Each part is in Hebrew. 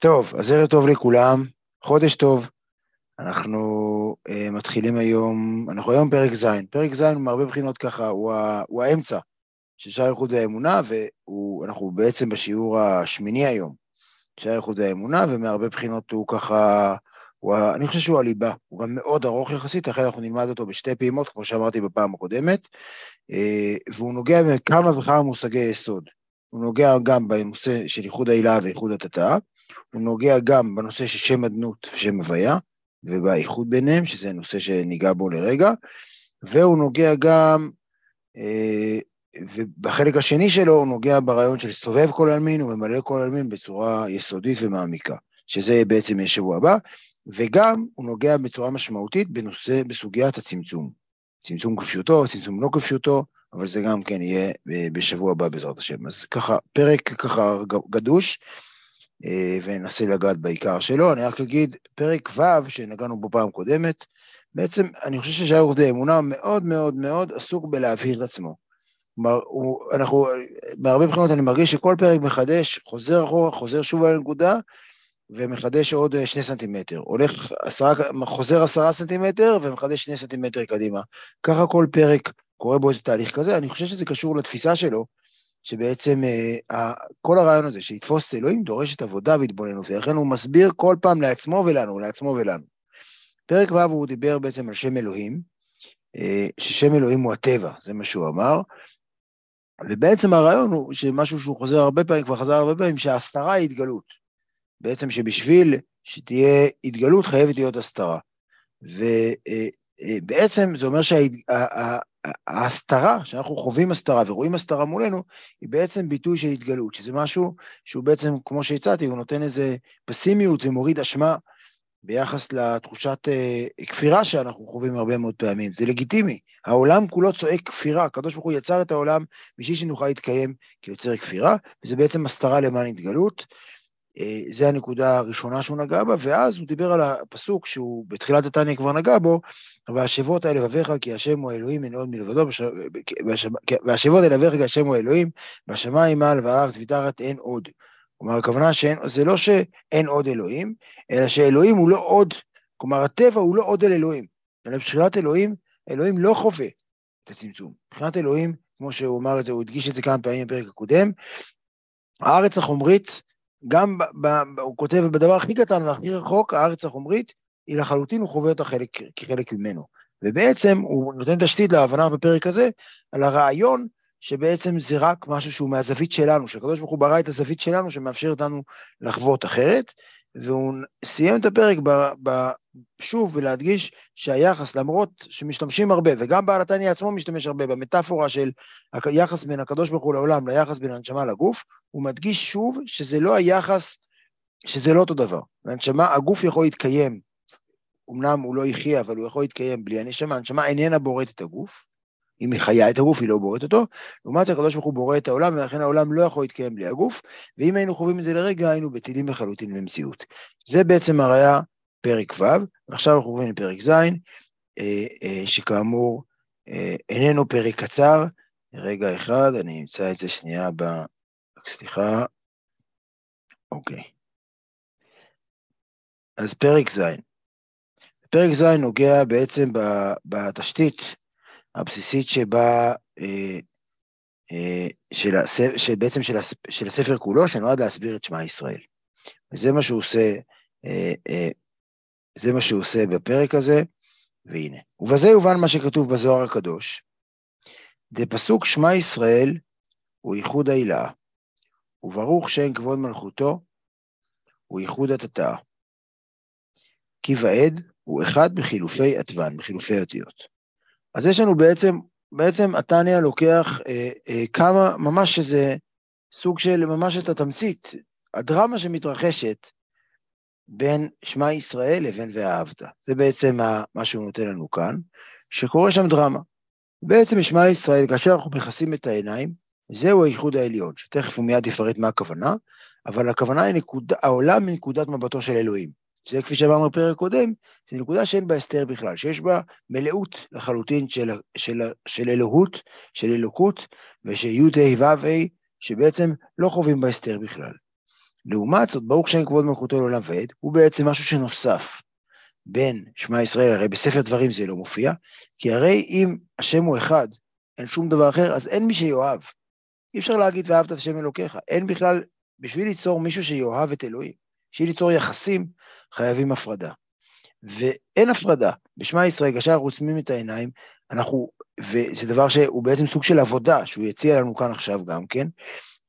טוב, אז ערב טוב לכולם, חודש טוב. אנחנו uh, מתחילים היום, אנחנו היום פרק ז', פרק ז' מהרבה בחינות ככה, הוא, ה, הוא האמצע של שער איחוד והאמונה, ואנחנו בעצם בשיעור השמיני היום, שער איחוד והאמונה, ומהרבה בחינות הוא ככה, הוא, אני חושב שהוא הליבה, הוא גם מאוד ארוך יחסית, אחרי אנחנו נלמד אותו בשתי פעימות, כמו שאמרתי בפעם הקודמת, uh, והוא נוגע בכמה וכמה מושגי יסוד. הוא נוגע גם בנושא של איחוד העילה ואיחוד התתאה, הוא נוגע גם בנושא של שם אדנות ושם הוויה, ובאיחוד ביניהם, שזה נושא שניגע בו לרגע, והוא נוגע גם, אה, ובחלק השני שלו הוא נוגע ברעיון של סובב כל עלמין וממלא כל עלמין בצורה יסודית ומעמיקה, שזה בעצם יהיה שבוע הבא, וגם הוא נוגע בצורה משמעותית בנושא, בסוגיית הצמצום. צמצום כפשוטו, צמצום לא כפשוטו, אבל זה גם כן יהיה בשבוע הבא בעזרת השם. אז ככה, פרק ככה גדוש, אה, וננסה לגעת בעיקר שלו. אני רק אגיד, פרק ו' שנגענו בו פעם קודמת, בעצם אני חושב ששאר עובדי אמונה מאוד מאוד מאוד עסוק בלהבהיר את עצמו. כלומר, אנחנו, בהרבה בחינות אני מרגיש שכל פרק מחדש, חוזר אחורה, חוזר שוב על הנקודה, ומחדש עוד אה, שני סנטימטר. הולך עשרה, חוזר עשרה סנטימטר ומחדש שני סנטימטר קדימה. ככה כל פרק קורה בו איזה תהליך כזה, אני חושב שזה קשור לתפיסה שלו, שבעצם אה, כל הרעיון הזה שיתפוס את אלוהים דורש את עבודה והתבוננות, ולכן הוא מסביר כל פעם לעצמו ולנו, לעצמו ולנו. פרק ו' הוא דיבר בעצם על שם אלוהים, אה, ששם אלוהים הוא הטבע, זה מה שהוא אמר, ובעצם הרעיון הוא שמשהו שהוא חוזר הרבה פעמים, כבר חזר הרבה פעמים, שההסתרה היא התגלות. בעצם שבשביל שתהיה התגלות חייבת להיות הסתרה. ובעצם זה אומר ההסתרה, שאנחנו חווים הסתרה ורואים הסתרה מולנו, היא בעצם ביטוי של התגלות, שזה משהו שהוא בעצם, כמו שהצעתי, הוא נותן איזה פסימיות ומוריד אשמה ביחס לתחושת אה, כפירה שאנחנו חווים הרבה מאוד פעמים. זה לגיטימי, העולם כולו צועק כפירה, הקדוש ברוך הוא יצר את העולם בשביל שנוכל להתקיים כיוצר כפירה, וזה בעצם הסתרה למען התגלות. אה, זה הנקודה הראשונה שהוא נגע בה, ואז הוא דיבר על הפסוק שהוא בתחילת התניא כבר נגע בו, והשבות אל לבביך כי השם הוא האלוהים אין עוד מלבדו, והשבות אל לבביך כי השם הוא האלוהים, בשמיים מעל והארץ מתחת אין עוד. כלומר, הכוונה שזה לא שאין עוד אלוהים, אלא שאלוהים הוא לא עוד, כלומר, הטבע הוא לא עוד אל אלוהים, אלא מבחינת אלוהים, אלוהים לא חווה את הצמצום. מבחינת אלוהים, כמו שהוא אמר את זה, הוא הדגיש את זה כמה פעמים בפרק הקודם, הארץ החומרית גם, ב, ב, הוא כותב, בדבר הכי קטן והכי רחוק, הארץ החומרית, היא לחלוטין, הוא חווה אותה חלק, כחלק ממנו. ובעצם הוא נותן תשתית להבנה בפרק הזה, על הרעיון שבעצם זה רק משהו שהוא מהזווית שלנו, שהקדוש ברוך הוא ברא את הזווית שלנו, שמאפשר אותנו לחוות אחרת, והוא סיים את הפרק ב, ב, שוב ולהדגיש שהיחס, למרות שמשתמשים הרבה, וגם בעל התניא עצמו משתמש הרבה במטאפורה של היחס בין הקדוש ברוך הוא לעולם ליחס בין הנשמה לגוף, הוא מדגיש שוב שזה לא היחס, שזה לא אותו דבר. הנשמה, הגוף יכול להתקיים, אמנם הוא לא יחיה, אבל הוא יכול להתקיים בלי הנשמה, הנשמה איננה בוראת את הגוף, היא חיה את הגוף, היא לא בוראת אותו. לעומת זה, הקדוש ברוך הוא בורא את העולם, ולכן העולם לא יכול להתקיים בלי הגוף, ואם היינו חווים את זה לרגע, היינו בטילים לחלוטין במציאות. זה בעצם הראיה פרק ו', ועכשיו אנחנו עוברים לפרק ז', אה, אה, שכאמור אה, איננו פרק קצר. רגע אחד, אני אמצא את זה שנייה ב... סליחה. אוקיי. אז פרק ז'. פרק ז' נוגע בעצם בתשתית הבסיסית שבה, אה, אה, של, שבעצם של, של הספר כולו, שנועד להסביר את שמע ישראל. וזה מה שהוא עושה, אה, זה מה שהוא עושה בפרק הזה, והנה. ובזה יובן מה שכתוב בזוהר הקדוש. דפסוק שמע ישראל הוא ייחוד העילה, וברוך שם כבוד מלכותו הוא ייחוד התתאה. כי ועד הוא אחד בחילופי עטבן, בחילופי אותיות. אז יש לנו בעצם, בעצם התניא לוקח אה, אה, כמה, ממש איזה סוג של, ממש את התמצית, הדרמה שמתרחשת בין שמע ישראל לבין ואהבת. זה בעצם מה, מה שהוא נותן לנו כאן, שקורה שם דרמה. בעצם שמע ישראל, כאשר אנחנו מכסים את העיניים, זהו הייחוד העליון, שתכף הוא מיד יפרט מה הכוונה, אבל הכוונה היא נקוד, העולם מנקודת מבטו של אלוהים. זה כפי שאמרנו בפרק קודם, זו נקודה שאין בה הסתר בכלל, שיש בה מלאות לחלוטין של, של, של אלוהות, של אלוקות, ושל י' ה' ו' ה', שבעצם לא חווים בה הסתר בכלל. לעומת זאת, ברוך שם כבוד מלכותו לעולם ועד, הוא בעצם משהו שנוסף בין שמע ישראל, הרי בספר דברים זה לא מופיע, כי הרי אם השם הוא אחד, אין שום דבר אחר, אז אין מי שיאהב. אי אפשר להגיד ואהבת את השם אלוקיך, אין בכלל, בשביל ליצור מישהו שיאהב את אלוהים, בשביל ליצור יחסים, חייבים הפרדה. ואין הפרדה. בשמע ישראל, כאשר אנחנו עוצמים את העיניים, אנחנו, וזה דבר שהוא בעצם סוג של עבודה, שהוא יציע לנו כאן עכשיו גם כן,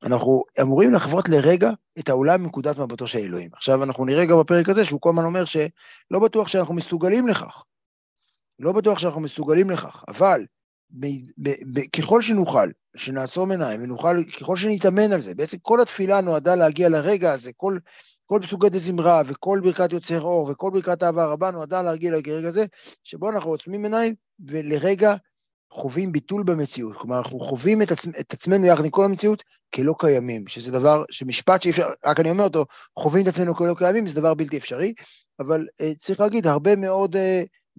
אנחנו אמורים לחוות לרגע את העולם מנקודת מבטו של אלוהים. עכשיו אנחנו נראה גם בפרק הזה שהוא כל הזמן אומר שלא בטוח שאנחנו מסוגלים לכך. לא בטוח שאנחנו מסוגלים לכך, אבל ב, ב, ב, ככל שנוכל, שנעצום עיניים ונוכל, ככל שנתאמן על זה, בעצם כל התפילה נועדה להגיע לרגע הזה, כל, כל פסוקי דזמרה וכל ברכת יוצר אור וכל ברכת אהבה רבה נועדה להגיע לרגע הזה, שבו אנחנו עוצמים עיניים ולרגע חווים ביטול במציאות, כלומר אנחנו חווים את, עצ... את עצמנו יחד עם כל המציאות כלא קיימים, שזה דבר, שמשפט שאי אפשר, רק אני אומר אותו, חווים את עצמנו כלא קיימים, זה דבר בלתי אפשרי, אבל uh, צריך להגיד, הרבה מאוד, uh,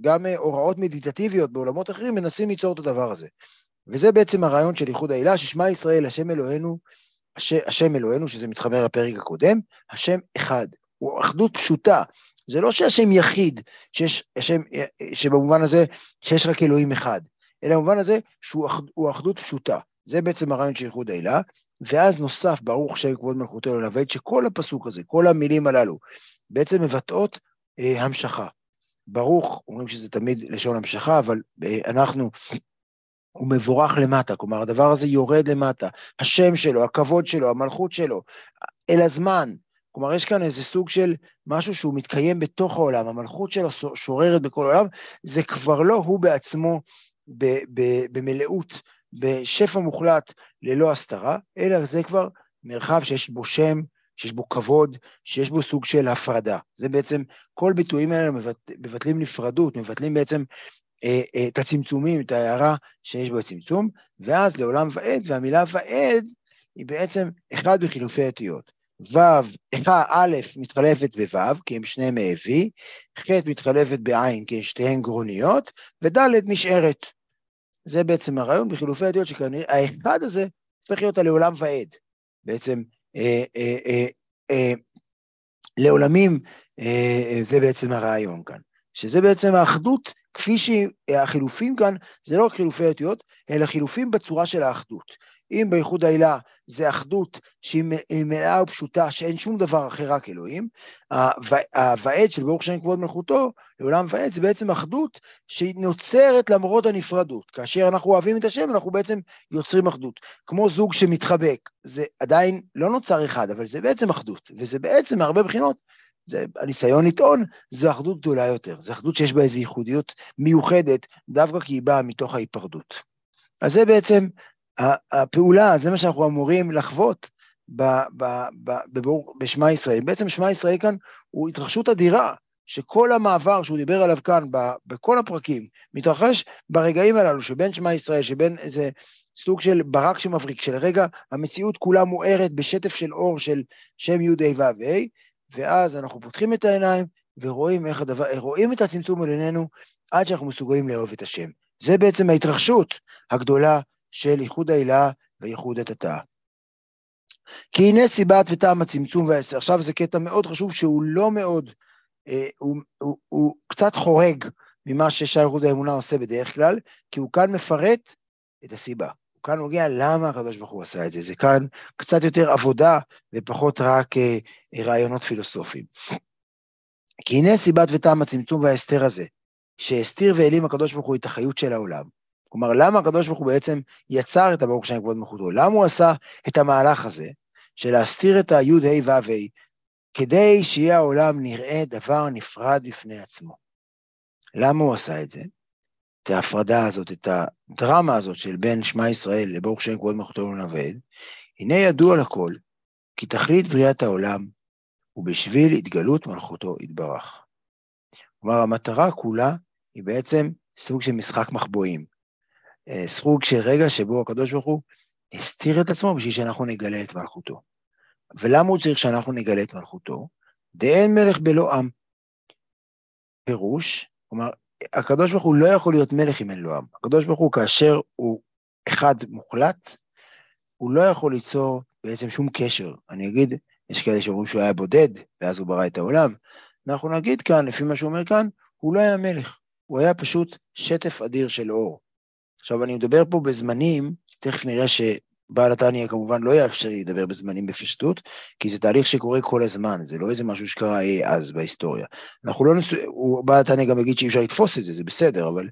גם uh, הוראות מדיטטיביות בעולמות אחרים מנסים ליצור את הדבר הזה. וזה בעצם הרעיון של איחוד העילה, ששמע ישראל, השם אלוהינו, הש... השם אלוהינו, שזה מתחבר לפרק הקודם, השם אחד, הוא אחדות פשוטה, זה לא שהשם יחיד, שיש, השם, שבמובן הזה שיש רק אלוהים אחד, אלא במובן הזה שהוא אחדות פשוטה. זה בעצם הרעיון של ייחוד העילה, ואז נוסף, ברוך שם כבוד מלכותו ללבד, שכל הפסוק הזה, כל המילים הללו, בעצם מבטאות אה, המשכה. ברוך, אומרים שזה תמיד לשון המשכה, אבל אה, אנחנו, הוא מבורך למטה, כלומר הדבר הזה יורד למטה, השם שלו, הכבוד שלו, המלכות שלו, אל הזמן, כלומר יש כאן איזה סוג של משהו שהוא מתקיים בתוך העולם, המלכות שלו שוררת בכל העולם, זה כבר לא הוא בעצמו במלאות, בשפע מוחלט, ללא הסתרה, אלא זה כבר מרחב שיש בו שם, שיש בו כבוד, שיש בו סוג של הפרדה. זה בעצם, כל ביטויים האלה מבט, מבטלים נפרדות, מבטלים בעצם את הצמצומים, את ההערה שיש בו צמצום, ואז לעולם ועד, והמילה ועד היא בעצם אחד בחילופי אותיות. ו', א', מתחלפת בו', כי הם שניהם מאבי, ח' מתחלפת בעין, כי הם שתיהן גרוניות, וד' נשארת. זה בעצם הרעיון בחילופי הדעות שכנראה האחד הזה הופך להיות הלעולם ועד. בעצם אה, אה, אה, אה, לעולמים, אה, אה, זה בעצם הרעיון כאן. שזה בעצם האחדות, כפי שהחילופים כאן, זה לא רק חילופי אותיות, אלא חילופים בצורה של האחדות. אם בייחוד העילה זה אחדות שהיא מלאה ופשוטה, שאין שום דבר אחר רק אלוהים, הוועד של ברוך שם כבוד מלכותו, לעולם ועד, זה בעצם אחדות שהיא נוצרת למרות הנפרדות. כאשר אנחנו אוהבים את השם, אנחנו בעצם יוצרים אחדות. כמו זוג שמתחבק, זה עדיין לא נוצר אחד, אבל זה בעצם אחדות, וזה בעצם מהרבה בחינות, זה הניסיון לטעון, זו אחדות גדולה יותר, זו אחדות שיש בה איזו ייחודיות מיוחדת, דווקא כי היא באה מתוך ההיפרדות. אז זה בעצם הפעולה, זה מה שאנחנו אמורים לחוות בשמע ישראל. בעצם שמע ישראל כאן הוא התרחשות אדירה, שכל המעבר שהוא דיבר עליו כאן, בכל הפרקים, מתרחש ברגעים הללו, שבין שמע ישראל, שבין איזה סוג של ברק שמבריק, שלרגע המציאות כולה מוארת בשטף של אור של שם י' ה' ו' ואז אנחנו פותחים את העיניים ורואים איך הדבר, רואים את הצמצום על עינינו עד שאנחנו מסוגלים לאהוב את השם. זה בעצם ההתרחשות הגדולה של איחוד העילה וייחוד התתאה. כי הנה סיבת וטעם הצמצום והעשר. עכשיו זה קטע מאוד חשוב שהוא לא מאוד, אה, הוא, הוא, הוא קצת חורג ממה ששי איחוד האמונה עושה בדרך כלל, כי הוא כאן מפרט את הסיבה. הוא כאן נוגע למה הקדוש ברוך הוא עשה את זה. זה כאן קצת יותר עבודה ופחות רק אה, רעיונות פילוסופיים. כי הנה סיבת וטעם הצמצום וההסתר הזה, שהסתיר והעלים הקדוש ברוך הוא את החיות של העולם, כלומר, למה הקדוש ברוך הוא בעצם יצר את הברוך שם כבוד מלכותו? למה הוא עשה את המהלך הזה של להסתיר את היוד, ה' ו' ה', כדי שיהיה העולם נראה דבר נפרד בפני עצמו? למה הוא עשה את זה? את ההפרדה הזאת, את הדרמה הזאת של בין שמע ישראל לברוך שם כבוד מלכותו ולנבד, הנה ידוע לכל, כי תכלית בריאת העולם הוא בשביל התגלות מלכותו יתברך. כלומר, המטרה כולה היא בעצם סוג של משחק מחבואים. אה, סוג של רגע שבו הקדוש ברוך הוא הסתיר את עצמו בשביל שאנחנו נגלה את מלכותו. ולמה הוא צריך שאנחנו נגלה את מלכותו? דאין מלך בלא עם. פירוש, כלומר, הקדוש ברוך הוא לא יכול להיות מלך אם אין לו עם. הקדוש ברוך הוא, כאשר הוא אחד מוחלט, הוא לא יכול ליצור בעצם שום קשר. אני אגיד יש כאלה שאומרים שהוא היה בודד, ואז הוא ברא את העולם. אנחנו נגיד כאן, לפי מה שהוא אומר כאן, הוא לא היה מלך, הוא היה פשוט שטף אדיר של אור. עכשיו, אני מדבר פה בזמנים, תכף נראה שבעל התניא כמובן לא יאפשר לדבר בזמנים בפשטות, כי זה תהליך שקורה כל הזמן, זה לא איזה משהו שקרה אי אז בהיסטוריה. אנחנו לא נס... בעל התניא גם יגיד שאי אפשר לתפוס את זה, זה בסדר, אבל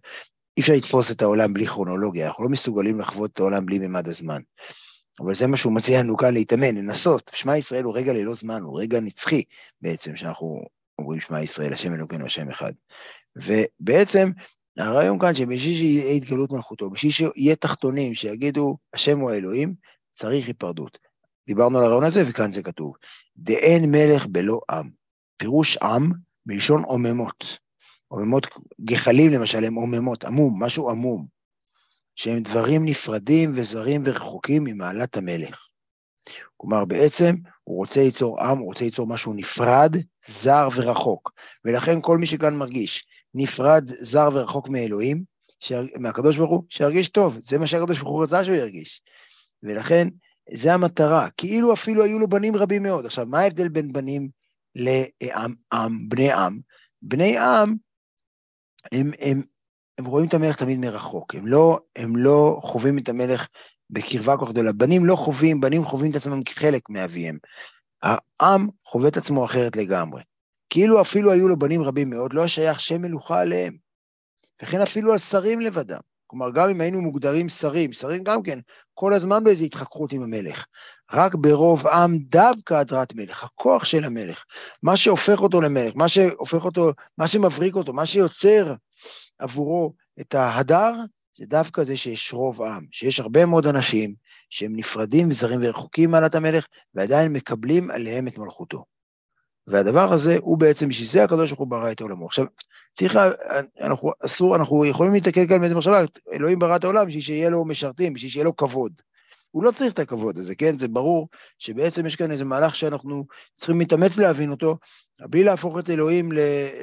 אי אפשר לתפוס את העולם בלי כרונולוגיה, אנחנו לא מסוגלים לחוות את העולם בלי ממד הזמן. אבל זה מה שהוא מציע לנו כאן להתאמן, לנסות. שמע ישראל הוא רגע ללא זמן, הוא רגע נצחי בעצם, שאנחנו אומרים שמע ישראל, השם אלוקינו, השם אחד. ובעצם הרעיון כאן שבשביל שיהיה התגלות מלכותו, בשביל שיהיה תחתונים שיגידו השם הוא האלוהים, צריך היפרדות. דיברנו על הרעיון הזה וכאן זה כתוב. דאין מלך בלא עם. פירוש עם מלשון עוממות. עוממות, גחלים למשל הם עוממות, עמום, משהו עמום. שהם דברים נפרדים וזרים ורחוקים ממעלת המלך. כלומר, בעצם הוא רוצה ליצור עם, הוא רוצה ליצור משהו נפרד, זר ורחוק. ולכן כל מי שכאן מרגיש נפרד, זר ורחוק מאלוהים, מהקדוש ברוך הוא, שירגיש טוב. זה מה שהקדוש ברוך הוא רצה שהוא ירגיש. ולכן, זה המטרה. כאילו אפילו היו לו בנים רבים מאוד. עכשיו, מה ההבדל בין בנים לעם, עם, בני עם? בני עם, הם, הם, הם רואים את המלך תמיד מרחוק, הם לא, הם לא חווים את המלך בקרבה כל כך גדולה. בנים לא חווים, בנים חווים את עצמם כחלק מאביהם. העם חווה את עצמו אחרת לגמרי. כאילו אפילו היו לו בנים רבים מאוד, לא שייך שם מלוכה עליהם. וכן אפילו על שרים לבדם. כלומר, גם אם היינו מוגדרים שרים, שרים גם כן, כל הזמן באיזו התחככות עם המלך. רק ברוב עם דווקא הדרת מלך, הכוח של המלך, מה שהופך אותו למלך, מה שהופך אותו, מה שמבריק אותו, מה שיוצר עבורו את ההדר, זה דווקא זה שיש רוב עם, שיש הרבה מאוד אנשים שהם נפרדים וזרים ורחוקים מעלת המלך, ועדיין מקבלים עליהם את מלכותו. והדבר הזה הוא בעצם, בשביל זה הקדוש ברוך הוא ברא את העולמו. עכשיו, צריך, אנחנו אסור, אנחנו יכולים להתקל כאן באיזה מחשבה, אלוהים ברא את העולם בשביל שיהיה לו משרתים, בשביל שיהיה לו כבוד. הוא לא צריך את הכבוד הזה, כן? זה ברור שבעצם יש כאן איזה מהלך שאנחנו צריכים להתאמץ להבין אותו, בלי להפוך את אלוהים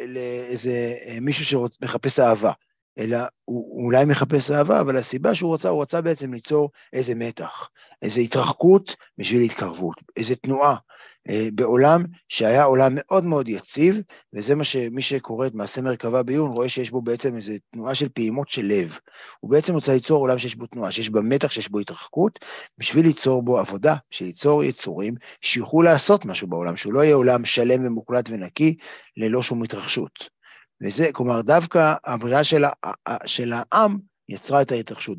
לאיזה אה, מישהו שמחפש אהבה, אלא הוא אולי מחפש אהבה, אבל הסיבה שהוא רצה, הוא רצה בעצם ליצור איזה מתח, איזה התרחקות בשביל התקרבות, איזה תנועה, בעולם שהיה עולם מאוד מאוד יציב, וזה מה שמי שקורא את מעשה מרכבה בעיון רואה שיש בו בעצם איזו תנועה של פעימות של לב. הוא בעצם רוצה ליצור עולם שיש בו תנועה, שיש בה מתח, שיש בו התרחקות, בשביל ליצור בו עבודה, בשביל יצורים שיוכלו לעשות משהו בעולם, שהוא לא יהיה עולם שלם ומוחלט ונקי, ללא שום התרחשות. וזה, כלומר, דווקא הבריאה של, של העם יצרה את ההתרחשות,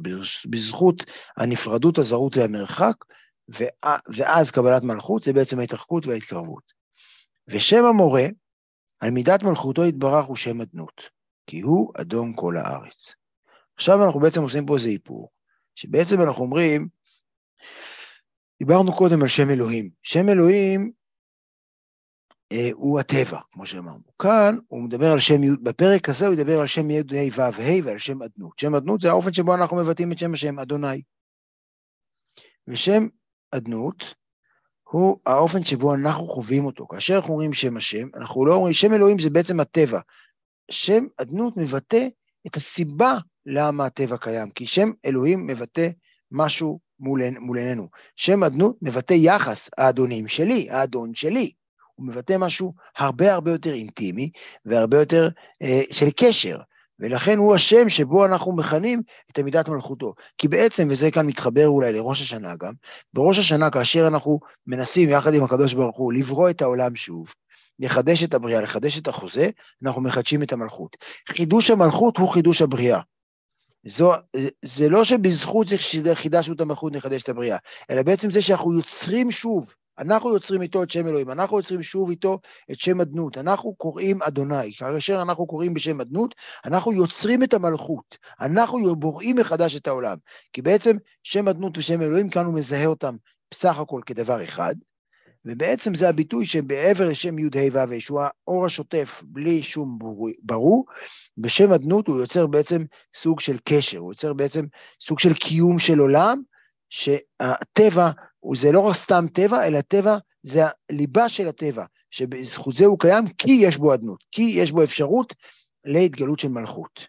בזכות הנפרדות, הזרות והמרחק, ואז קבלת מלכות זה בעצם ההתרחקות וההתקרבות. ושם המורה, על מידת מלכותו יתברך הוא שם אדנות, כי הוא אדום כל הארץ. עכשיו אנחנו בעצם עושים פה איזה איפור, שבעצם אנחנו אומרים, דיברנו קודם על שם אלוהים. שם אלוהים אה, הוא הטבע, כמו שאמרנו. כאן הוא מדבר על שם בפרק הזה הוא ידבר על שם י' ה' ו' ה' ועל שם אדנות. שם אדנות זה האופן שבו אנחנו מבטאים את שם השם, אדוני. ושם אדנות הוא האופן שבו אנחנו חווים אותו. כאשר אנחנו אומרים שם השם, אנחנו לא אומרים, שם אלוהים זה בעצם הטבע. שם אדנות מבטא את הסיבה למה הטבע קיים, כי שם אלוהים מבטא משהו מול, מול עינינו. שם אדנות מבטא יחס, האדונים שלי, האדון שלי. הוא מבטא משהו הרבה הרבה יותר אינטימי והרבה יותר אה, של קשר. ולכן הוא השם שבו אנחנו מכנים את עמידת מלכותו. כי בעצם, וזה כאן מתחבר אולי לראש השנה גם, בראש השנה כאשר אנחנו מנסים יחד עם הקדוש ברוך הוא לברוא את העולם שוב, לחדש את הבריאה, לחדש את החוזה, אנחנו מחדשים את המלכות. חידוש המלכות הוא חידוש הבריאה. זו, זה לא שבזכות זה שחידשנו את המלכות נחדש את הבריאה, אלא בעצם זה שאנחנו יוצרים שוב אנחנו יוצרים איתו את שם אלוהים, אנחנו יוצרים שוב איתו את שם אדנות, אנחנו קוראים אדוני, כאשר אנחנו קוראים בשם אדנות, אנחנו יוצרים את המלכות, אנחנו בוראים מחדש את העולם, כי בעצם שם אדנות ושם אלוהים, כאן הוא מזהה אותם בסך הכל כדבר אחד, ובעצם זה הביטוי שבעבר לשם י' ה' ו' שהוא האור השוטף בלי שום ברור, בשם אדנות הוא יוצר בעצם סוג של קשר, הוא יוצר בעצם סוג של קיום של עולם, שהטבע זה לא רק סתם טבע, אלא טבע זה הליבה של הטבע, שבזכות זה הוא קיים כי יש בו אדנות, כי יש בו אפשרות להתגלות של מלכות.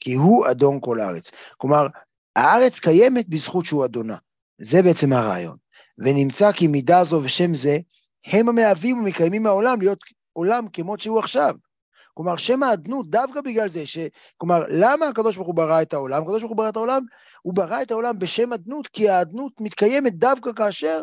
כי הוא אדון כל הארץ. כלומר, הארץ קיימת בזכות שהוא אדונה. זה בעצם הרעיון. ונמצא כי מידה זו ושם זה הם המהווים ומקיימים מהעולם להיות עולם כמות שהוא עכשיו. כלומר, שם האדנות דווקא בגלל זה, ש... כלומר, למה הקדוש ברוך הוא ברא את העולם? הקדוש ברוך הוא ברא את העולם, הוא ברא את העולם בשם אדנות, כי האדנות מתקיימת דווקא כאשר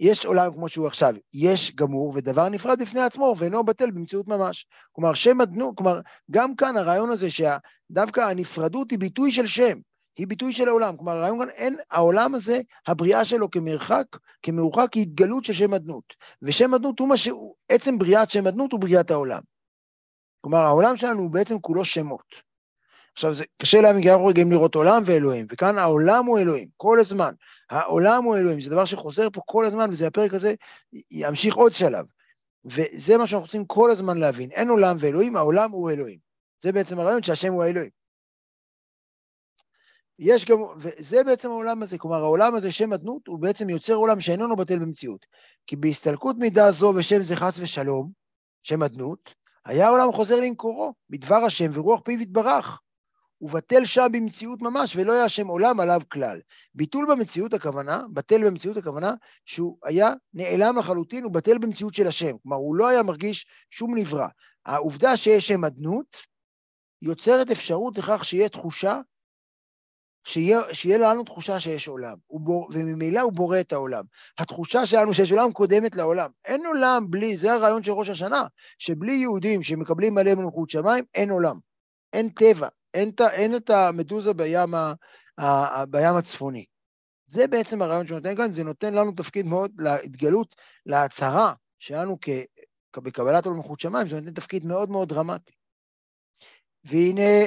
יש עולם כמו שהוא עכשיו, יש גמור ודבר נפרד בפני עצמו ואינו בטל במציאות ממש. כלומר, שם אדנות, כלומר, גם כאן הרעיון הזה שדווקא הנפרדות היא ביטוי של שם, היא ביטוי של העולם. כלומר, הרעיון כאן, אין, העולם הזה, הבריאה שלו כמרחק, כמרוחק, היא התגלות של שם אדנות. ושם אדנות הוא מה שהוא, עצם בריאת שם אדנות הוא בריאת העולם. כלומר, העולם שלנו הוא בעצם כולו שמות. עכשיו, זה קשה להאמין, כי אנחנו רגילים לראות עולם ואלוהים, וכאן העולם הוא אלוהים, כל הזמן. העולם הוא אלוהים, זה דבר שחוזר פה כל הזמן, וזה הפרק הזה ימשיך עוד שלב. וזה מה שאנחנו רוצים כל הזמן להבין, אין עולם ואלוהים, העולם הוא אלוהים. זה בעצם הרעיון שהשם הוא האלוהים. יש גם, וזה בעצם העולם הזה, כלומר העולם הזה, שם אדנות, הוא בעצם יוצר עולם שאיננו בטל במציאות. כי בהסתלקות מידה זו ושם זה חס ושלום, שם אדנות, היה העולם חוזר למקורו, בדבר השם ורוח פיו יתברך. ובטל שם במציאות ממש, ולא היה השם עולם עליו כלל. ביטול במציאות הכוונה, בטל במציאות הכוונה, שהוא היה נעלם לחלוטין, הוא בטל במציאות של השם. כלומר, הוא לא היה מרגיש שום נברא. העובדה שיש שם אדנות, יוצרת אפשרות לכך שיהיה תחושה, שיהיה, שיהיה לנו תחושה שיש עולם, בור, וממילא הוא בורא את העולם. התחושה שלנו שיש עולם קודמת לעולם. אין עולם בלי, זה הרעיון של ראש השנה, שבלי יהודים שמקבלים מלא מלכות שמיים, אין עולם. אין טבע, אין, אין את המדוזה בים, ה, ה, בים הצפוני. זה בעצם הרעיון שנותן כאן, זה נותן לנו תפקיד מאוד להתגלות, להצהרה שלנו בקבלת עולם מלכות שמיים, זה נותן תפקיד מאוד מאוד דרמטי. והנה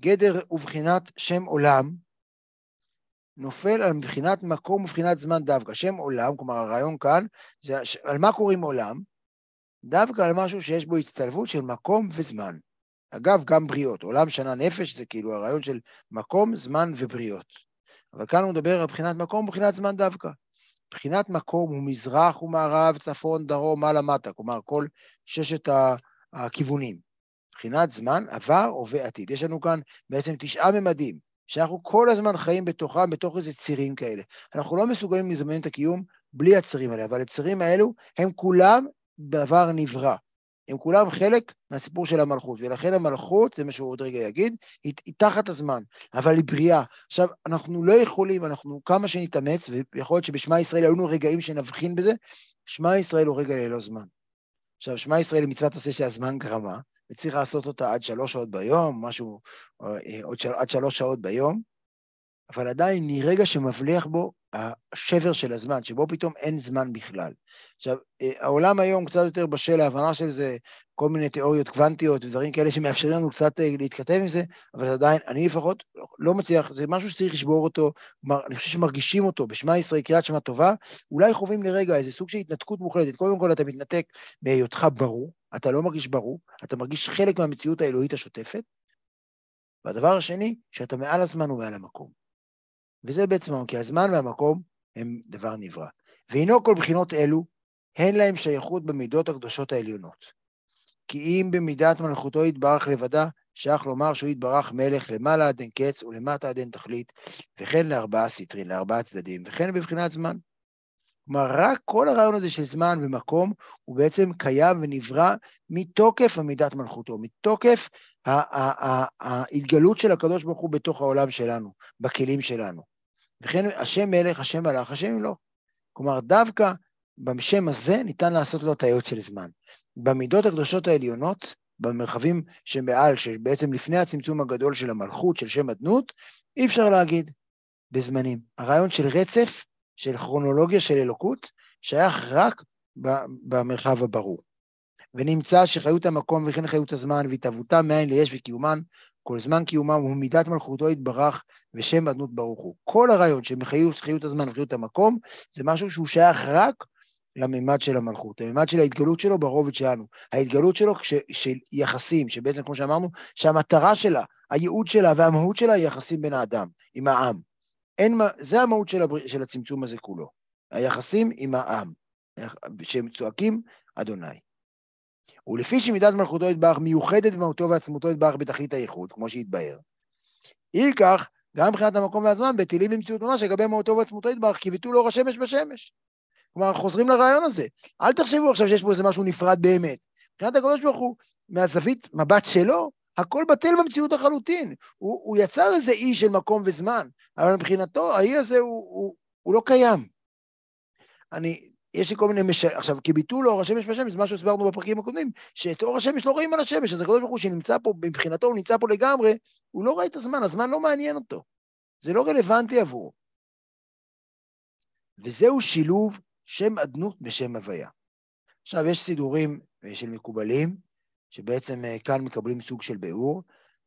גדר ובחינת שם עולם, נופל על מבחינת מקום ובחינת זמן דווקא. שם עולם, כלומר הרעיון כאן, זה על מה קוראים עולם? דווקא על משהו שיש בו הצטלבות של מקום וזמן. אגב, גם בריאות. עולם שנה נפש זה כאילו הרעיון של מקום, זמן ובריאות. אבל כאן הוא מדבר על בחינת מקום ובחינת זמן דווקא. בחינת מקום הוא מזרח ומערב, צפון, דרום, מעלה, מטה, כלומר כל ששת הכיוונים. מבחינת זמן, עבר, הווה, עתיד. יש לנו כאן בעצם תשעה ממדים, שאנחנו כל הזמן חיים בתוכם, בתוך איזה צירים כאלה. אנחנו לא מסוגלים לזמן את הקיום בלי הצירים האלה, אבל הצירים האלו הם כולם דבר נברא. הם כולם חלק מהסיפור של המלכות, ולכן המלכות, זה מה שהוא עוד רגע יגיד, היא, היא תחת הזמן, אבל היא בריאה. עכשיו, אנחנו לא יכולים, אנחנו כמה שנתאמץ, ויכול להיות שבשמע ישראל היו לנו רגעים שנבחין בזה, שמע ישראל הוא רגע ללא זמן. עכשיו, שמע ישראל היא מצוות עשה שהזמן גרמה, וצריך לעשות אותה עד שלוש שעות ביום, משהו, אה, עוד של, עד שלוש שעות ביום, אבל עדיין מרגע שמבליח בו השבר של הזמן, שבו פתאום אין זמן בכלל. עכשיו, אה, העולם היום קצת יותר בשל להבנה של זה, כל מיני תיאוריות קוונטיות ודברים כאלה שמאפשרים לנו קצת אה, להתכתב עם זה, אבל עדיין, אני לפחות לא מצליח, זה משהו שצריך לשבור אותו, כלומר, אני חושב שמרגישים אותו, בשמע ישראל קריאת שמע טובה, אולי חווים לרגע איזה סוג של התנתקות מוחלטת. קודם כל אתה מתנתק מהיותך ברור, אתה לא מרגיש ברור, אתה מרגיש חלק מהמציאות האלוהית השוטפת, והדבר השני, שאתה מעל הזמן ומעל המקום. וזה בעצם, כי הזמן והמקום הם דבר נברא. והינו כל בחינות אלו, הן להם שייכות במידות הקדושות העליונות. כי אם במידת מלכותו יתברך לבדה, שייך לומר שהוא יתברך מלך למעלה עד אין קץ ולמטה עד אין תכלית, וכן לארבעה סטרין, לארבעה צדדים, וכן בבחינת זמן. כלומר, רק כל הרעיון הזה של זמן ומקום, הוא בעצם קיים ונברא מתוקף עמידת מלכותו, מתוקף ההתגלות של הקדוש ברוך הוא בתוך העולם שלנו, בכלים שלנו. וכן השם מלך, השם מלך, השם לא. כלומר, דווקא בשם הזה ניתן לעשות לו טעיות של זמן. במידות הקדושות העליונות, במרחבים שמעל, שבעצם לפני הצמצום הגדול של המלכות, של שם אדנות, אי אפשר להגיד בזמנים. הרעיון של רצף, של כרונולוגיה של אלוקות, שייך רק במרחב הברור. ונמצא שחיות המקום וכן חיות הזמן והתהוותם מאין ליש וקיומן, כל זמן קיומם הוא מידת מלכותו יתברך ושם אדנות ברוך הוא. כל הרעיון של חיות, הזמן וחיות המקום, זה משהו שהוא שייך רק לממד של המלכות, לממד של ההתגלות שלו ברובד שלנו. ההתגלות שלו כש, של יחסים, שבעצם כמו שאמרנו, שהמטרה שלה, הייעוד שלה והמהות שלה היא יחסים בין האדם, עם העם. אין, זה המהות של, הבר... של הצמצום הזה כולו, היחסים עם העם, שהם צועקים אדוני. ולפי שמידת מלכותו יתברך מיוחדת במהותו ועצמותו יתברך בתכלית הייחוד, כמו שהתבהר. אי כך, גם מבחינת המקום והזמן, בטילים במציאות ממש לגבי מהותו ועצמותו יתברך, כי ביטול אור השמש בשמש. כלומר, חוזרים לרעיון הזה. אל תחשבו עכשיו שיש פה איזה משהו נפרד באמת. מבחינת הקדוש ברוך הוא, מהזווית מבט שלו, הכל בטל במציאות לחלוטין. הוא, הוא יצר איזה אי של מקום וזמן, אבל מבחינתו, האי הזה הוא, הוא, הוא לא קיים. אני, יש לי כל מיני, מש... עכשיו, כביטול אור השמש בשמש, זה מה שהסברנו בפרקים הקודמים, שאת אור השמש לא רואים על השמש, אז הקדוש ברוך הוא שנמצא פה, מבחינתו הוא נמצא פה לגמרי, הוא לא רואה את הזמן, הזמן לא מעניין אותו. זה לא רלוונטי עבורו. וזהו שילוב שם אדנות בשם הוויה. עכשיו, יש סידורים אה, של מקובלים, שבעצם אה, כאן מקבלים סוג של ביאור,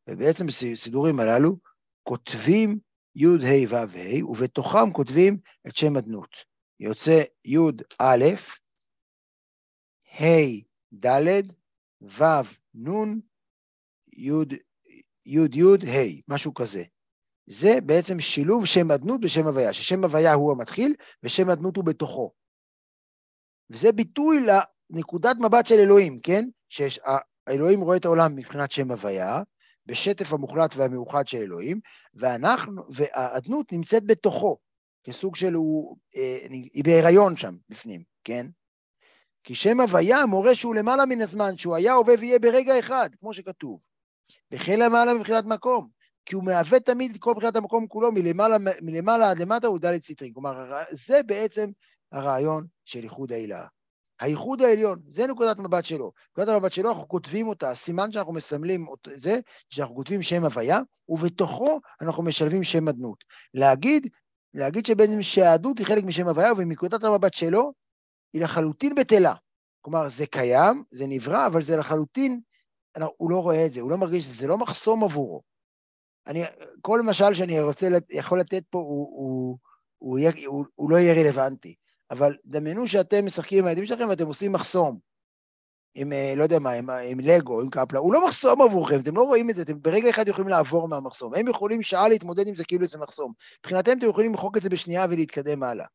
ובעצם בסידורים הללו כותבים י' ה' ו' ה', ובתוכם כותבים את שם אדנות. יוצא י' א', ה' ד', ו' נ', י' י' ה', משהו כזה. זה בעצם שילוב שם אדנות בשם הוויה, ששם הוויה הוא המתחיל ושם אדנות הוא בתוכו. וזה ביטוי לנקודת מבט של אלוהים, כן? שהאלוהים רואה את העולם מבחינת שם הוויה, בשטף המוחלט והמאוחד של אלוהים, ואנחנו, והאדנות נמצאת בתוכו, כסוג של הוא, אה, היא בהיריון שם בפנים, כן? כי שם הוויה מורה שהוא למעלה מן הזמן, שהוא היה, הווה ויהיה ברגע אחד, כמו שכתוב. וכן למעלה מבחינת מקום, כי הוא מהווה תמיד את כל בחינת המקום כולו, מלמעלה, מלמעלה עד למטה הוא דלת סטרין. כלומר, זה בעצם הרעיון של איחוד העילה. הייחוד העליון, זה נקודת מבט שלו. נקודת המבט שלו, אנחנו כותבים אותה, הסימן שאנחנו מסמלים זה, שאנחנו כותבים שם הוויה, ובתוכו אנחנו משלבים שם אדנות. להגיד, להגיד שבעצם שהיהדות היא חלק משם הוויה, ומנקודת המבט שלו, היא לחלוטין בטלה. כלומר, זה קיים, זה נברא, אבל זה לחלוטין, הוא לא רואה את זה, הוא לא מרגיש את זה, זה לא מחסום עבורו. אני, כל משל שאני רוצה, יכול לתת פה, הוא, הוא, הוא, הוא, הוא, הוא לא יהיה רלוונטי. אבל דמיינו שאתם משחקים עם הילדים שלכם ואתם עושים מחסום. עם, אה, לא יודע מה, עם, עם לגו, עם קפלה, הוא לא מחסום עבורכם, אתם לא רואים את זה, אתם ברגע אחד יכולים לעבור מהמחסום. הם יכולים שעה להתמודד עם זה כאילו זה מחסום. מבחינתם אתם יכולים למחוק את זה בשנייה ולהתקדם הלאה.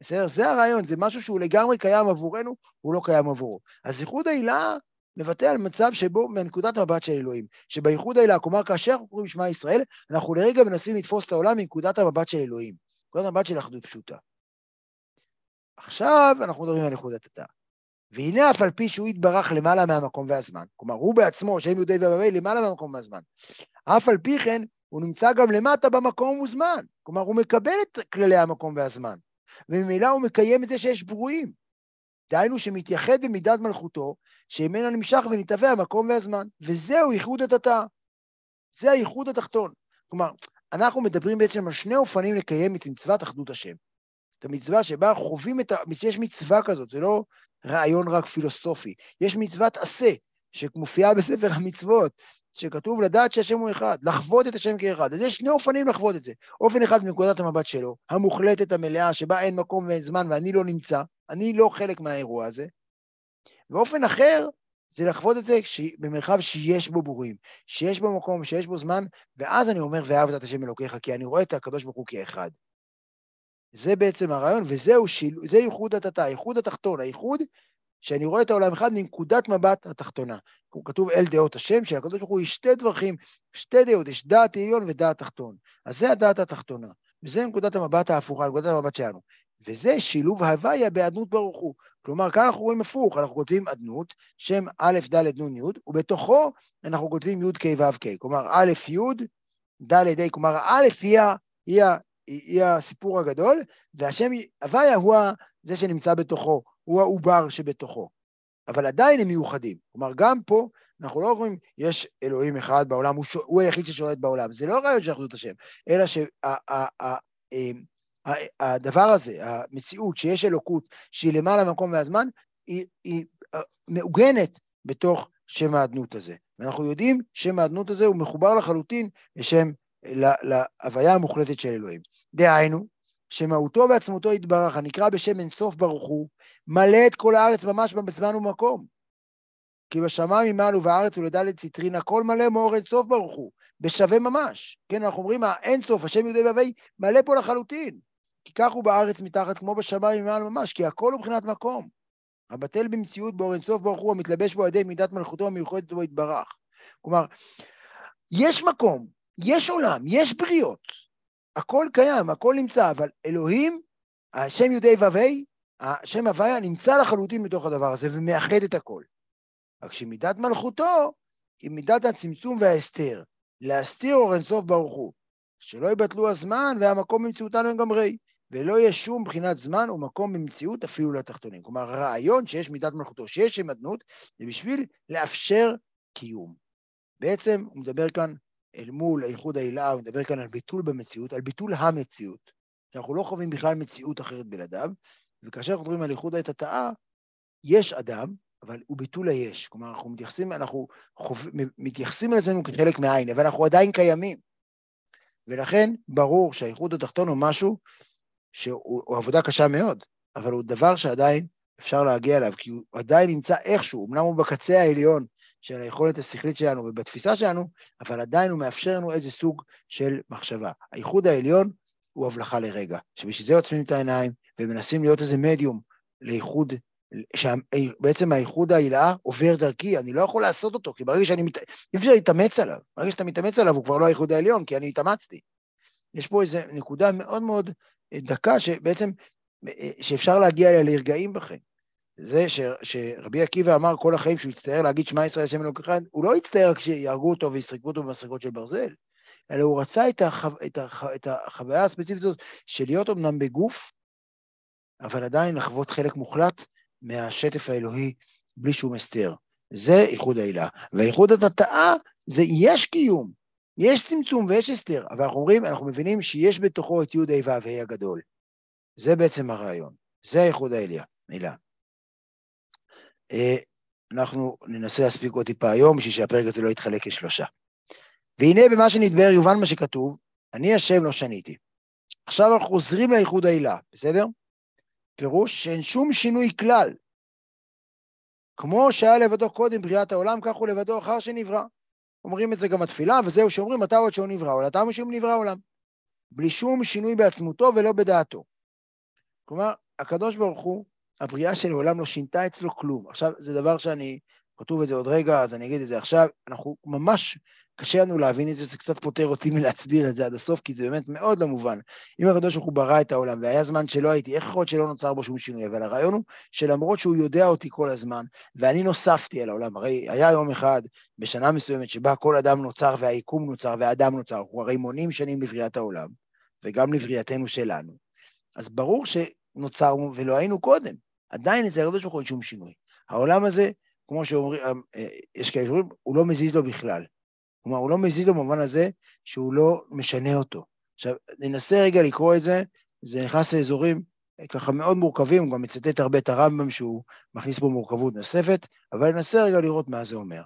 בסדר? זה הרעיון, זה משהו שהוא לגמרי קיים עבורנו, הוא לא קיים עבורו. אז איחוד העילה מבטא על מצב שבו, מנקודת המבט של אלוהים, שבייחוד העילה, כלומר, כאשר אנחנו קוראים שמע ישראל, אנחנו לרגע מנסים לתפוס את העולם מנקודת המבט של אלוהים. נקודת המבט של אחדות פשוטה. עכשיו אנחנו מדברים על איחוד התתה. והנה אף על פי שהוא יתברך למעלה מהמקום והזמן, כלומר הוא בעצמו, שם יהודי ובבי, למעלה מהמקום והזמן, אף על פי כן הוא נמצא גם למטה במקום וזמן, כלומר הוא מקבל את כללי המקום והזמן, וממילא הוא מקיים את זה שיש ברואים. דהיינו שמתייחד במידת מלכותו, שממנה נמשך ונתהווה המקום והזמן, וזהו ייחוד התתה. זה הייחוד התחתון. כלומר, אנחנו מדברים בעצם על שני אופנים לקיים את מצוות אחדות השם. המצווה שבה חווים את ה... יש מצווה כזאת, זה לא רעיון רק פילוסופי, יש מצוות עשה, שמופיעה בספר המצוות, שכתוב לדעת שהשם הוא אחד, לחוות את השם כאחד. אז יש שני אופנים לחוות את זה. אופן אחד מנקודת המבט שלו, המוחלטת, המלאה, שבה אין מקום ואין זמן ואני לא נמצא, אני לא חלק מהאירוע הזה. ואופן אחר זה לחוות את זה במרחב שיש בו בורים, שיש בו מקום, שיש בו זמן, ואז אני אומר, ואהבת את השם אלוקיך, כי אני רואה את הקדוש ברוך הוא כאחד. זה בעצם הרעיון, וזהו שיל... זה ייחוד התתה, הייחוד התחתון, הייחוד שאני רואה את העולם אחד מנקודת מבט התחתונה. כתוב אל דעות השם, שהקדוש ברוך הוא יש שתי דרכים, שתי דעות, יש דעת עליון ודעת תחתון. אז זה הדעת התחתונה, וזה נקודת המבט ההפוכה, נקודת המבט שלנו. וזה שילוב הוויה באדנות ברוך הוא. כלומר, כאן אנחנו רואים הפוך, אנחנו כותבים אדנות, שם א', ד', נ', י', ובתוכו אנחנו כותבים י', ק', ו', ק'. כלומר, א', י', ד', ה', כלומר, א' היא, היא, היא הסיפור הגדול, והשם הוויה הוא זה שנמצא בתוכו, הוא העובר שבתוכו. אבל עדיין הם מיוחדים. כלומר, גם פה אנחנו לא אומרים, יש אלוהים אחד בעולם, הוא, ש... הוא היחיד ששולט בעולם. זה לא רעיון של אחדות השם, אלא שהדבר שה... הזה, המציאות שיש אלוקות שהיא למעלה מהמקום והזמן, היא, היא מעוגנת בתוך שם האדנות הזה. ואנחנו יודעים שם האדנות הזה הוא מחובר לחלוטין לשם להוויה המוחלטת של אלוהים. דהיינו, שמהותו ועצמותו יתברך, הנקרא בשם אינסוף ברוך הוא, מלא את כל הארץ ממש בזמן ומקום. כי בשמיים ממעל ובארץ ולדלת ציטרין, הכל מלא מאור אינסוף ברוך הוא, בשווה ממש. כן, אנחנו אומרים, האינסוף, השם יהודי והווי, מלא פה לחלוטין. כי כך הוא בארץ מתחת כמו בשמיים ממעל ממש, כי הכל הוא מבחינת מקום. הבטל במציאות באור אינסוף ברוך הוא, המתלבש בו על ידי מידת מלכותו המיוחדת בו יתברך. כלומר, יש מקום, יש עולם, יש בריאות, הכל קיים, הכל נמצא, אבל אלוהים, השם יהודי ו"ה, השם הוויה נמצא לחלוטין בתוך הדבר הזה ומאחד את הכל. רק שמידת מלכותו היא מידת הצמצום וההסתר, להסתיר אור אינסוף ברוך הוא, שלא יבטלו הזמן והמקום במציאותנו לגמרי, ולא יהיה שום בחינת זמן ומקום במציאות אפילו לתחתונים. כלומר, הרעיון שיש מידת מלכותו, שיש שם אדנות, זה בשביל לאפשר קיום. בעצם הוא מדבר כאן אל מול איחוד העילה, הוא מדבר כאן על ביטול במציאות, על ביטול המציאות. שאנחנו לא חווים בכלל מציאות אחרת בלעדיו, וכאשר אנחנו מדברים על איחוד התתאה, יש אדם, אבל הוא ביטול היש. כלומר, אנחנו מתייחסים, אנחנו חוב... מתייחסים על עצמנו כחלק מהעין, אבל אנחנו עדיין קיימים. ולכן ברור שהאיחוד התחתון הוא משהו שהוא עבודה קשה מאוד, אבל הוא דבר שעדיין אפשר להגיע אליו, כי הוא עדיין נמצא איכשהו, אמנם הוא בקצה העליון של היכולת השכלית שלנו ובתפיסה שלנו, אבל עדיין הוא מאפשר לנו איזה סוג של מחשבה. האיחוד העליון הוא הבלחה לרגע, שבשביל זה עוצמים את העיניים ומנסים להיות איזה מדיום לאיחוד, שבעצם האיחוד העילאה עובר דרכי, אני לא יכול לעשות אותו, כי ברגע שאני, מת... אי אפשר להתאמץ עליו, ברגע שאתה מתאמץ עליו הוא כבר לא האיחוד העליון, כי אני התאמצתי. יש פה איזו נקודה מאוד מאוד דקה שבעצם, שאפשר להגיע אליה לרגעים בחיים. זה ש, שרבי עקיבא אמר כל החיים שהוא יצטער להגיד שמע ישראל השם אלוקיך, הוא לא יצטער כשיהרגו אותו ויסרקו אותו במסרקות של ברזל, אלא הוא רצה את, החו, את, הח, את החוויה הספציפית הזאת של להיות אמנם בגוף, אבל עדיין לחוות חלק מוחלט מהשטף האלוהי בלי שום הסתר. זה איחוד העילה. ואיחוד התתאה זה יש קיום, יש צמצום ויש הסתר, אבל אנחנו אומרים, אנחנו מבינים שיש בתוכו את י' ה' ו' ה' הגדול. זה בעצם הרעיון, זה איחוד העילה. אה, אנחנו ננסה להספיק עוד טיפה היום, בשביל שהפרק הזה לא יתחלק לשלושה. והנה במה שנדבר יובן מה שכתוב, אני השם לא שניתי. עכשיו אנחנו חוזרים לאיחוד העילה, בסדר? פירוש שאין שום שינוי כלל. כמו שהיה לבדו קודם בריאת העולם, כך הוא לבדו אחר שנברא. אומרים את זה גם בתפילה, וזהו שאומרים, מתי עוד שהוא נברא עולם, מתי שהוא נברא עולם. בלי שום שינוי בעצמותו ולא בדעתו. כלומר, הקדוש ברוך הוא, הבריאה של העולם לא שינתה אצלו כלום. עכשיו, זה דבר שאני, כתוב את זה עוד רגע, אז אני אגיד את זה עכשיו, אנחנו ממש קשה לנו להבין את זה, זה קצת פותר אותי מלהסביר את זה עד הסוף, כי זה באמת מאוד לא מובן. אם הקדוש ברוך הוא ברא את העולם, והיה זמן שלא הייתי, איך יכול להיות שלא נוצר בו שום שינוי? אבל הרעיון הוא שלמרות שהוא יודע אותי כל הזמן, ואני נוספתי אל העולם, הרי היה יום אחד בשנה מסוימת שבה כל אדם נוצר והיקום נוצר והאדם נוצר, אנחנו הרי מונים שנים לבריאת העולם, וגם לבריאתנו שלנו. אז ברור שנוצרנו ולא היינו קודם. עדיין אצל הקדוש ברוך הוא אין שום שינוי. העולם הזה, כמו שאומרים, אה, אה, יש כאלה שאומרים, הוא לא מזיז לו בכלל. כלומר, הוא לא מזיז לו במובן הזה שהוא לא משנה אותו. עכשיו, ננסה רגע לקרוא את זה, זה נכנס לאזורים ככה מאוד מורכבים, הוא גם מצטט הרבה את הרמב"ם שהוא מכניס בו מורכבות נוספת, אבל ננסה רגע לראות מה זה אומר.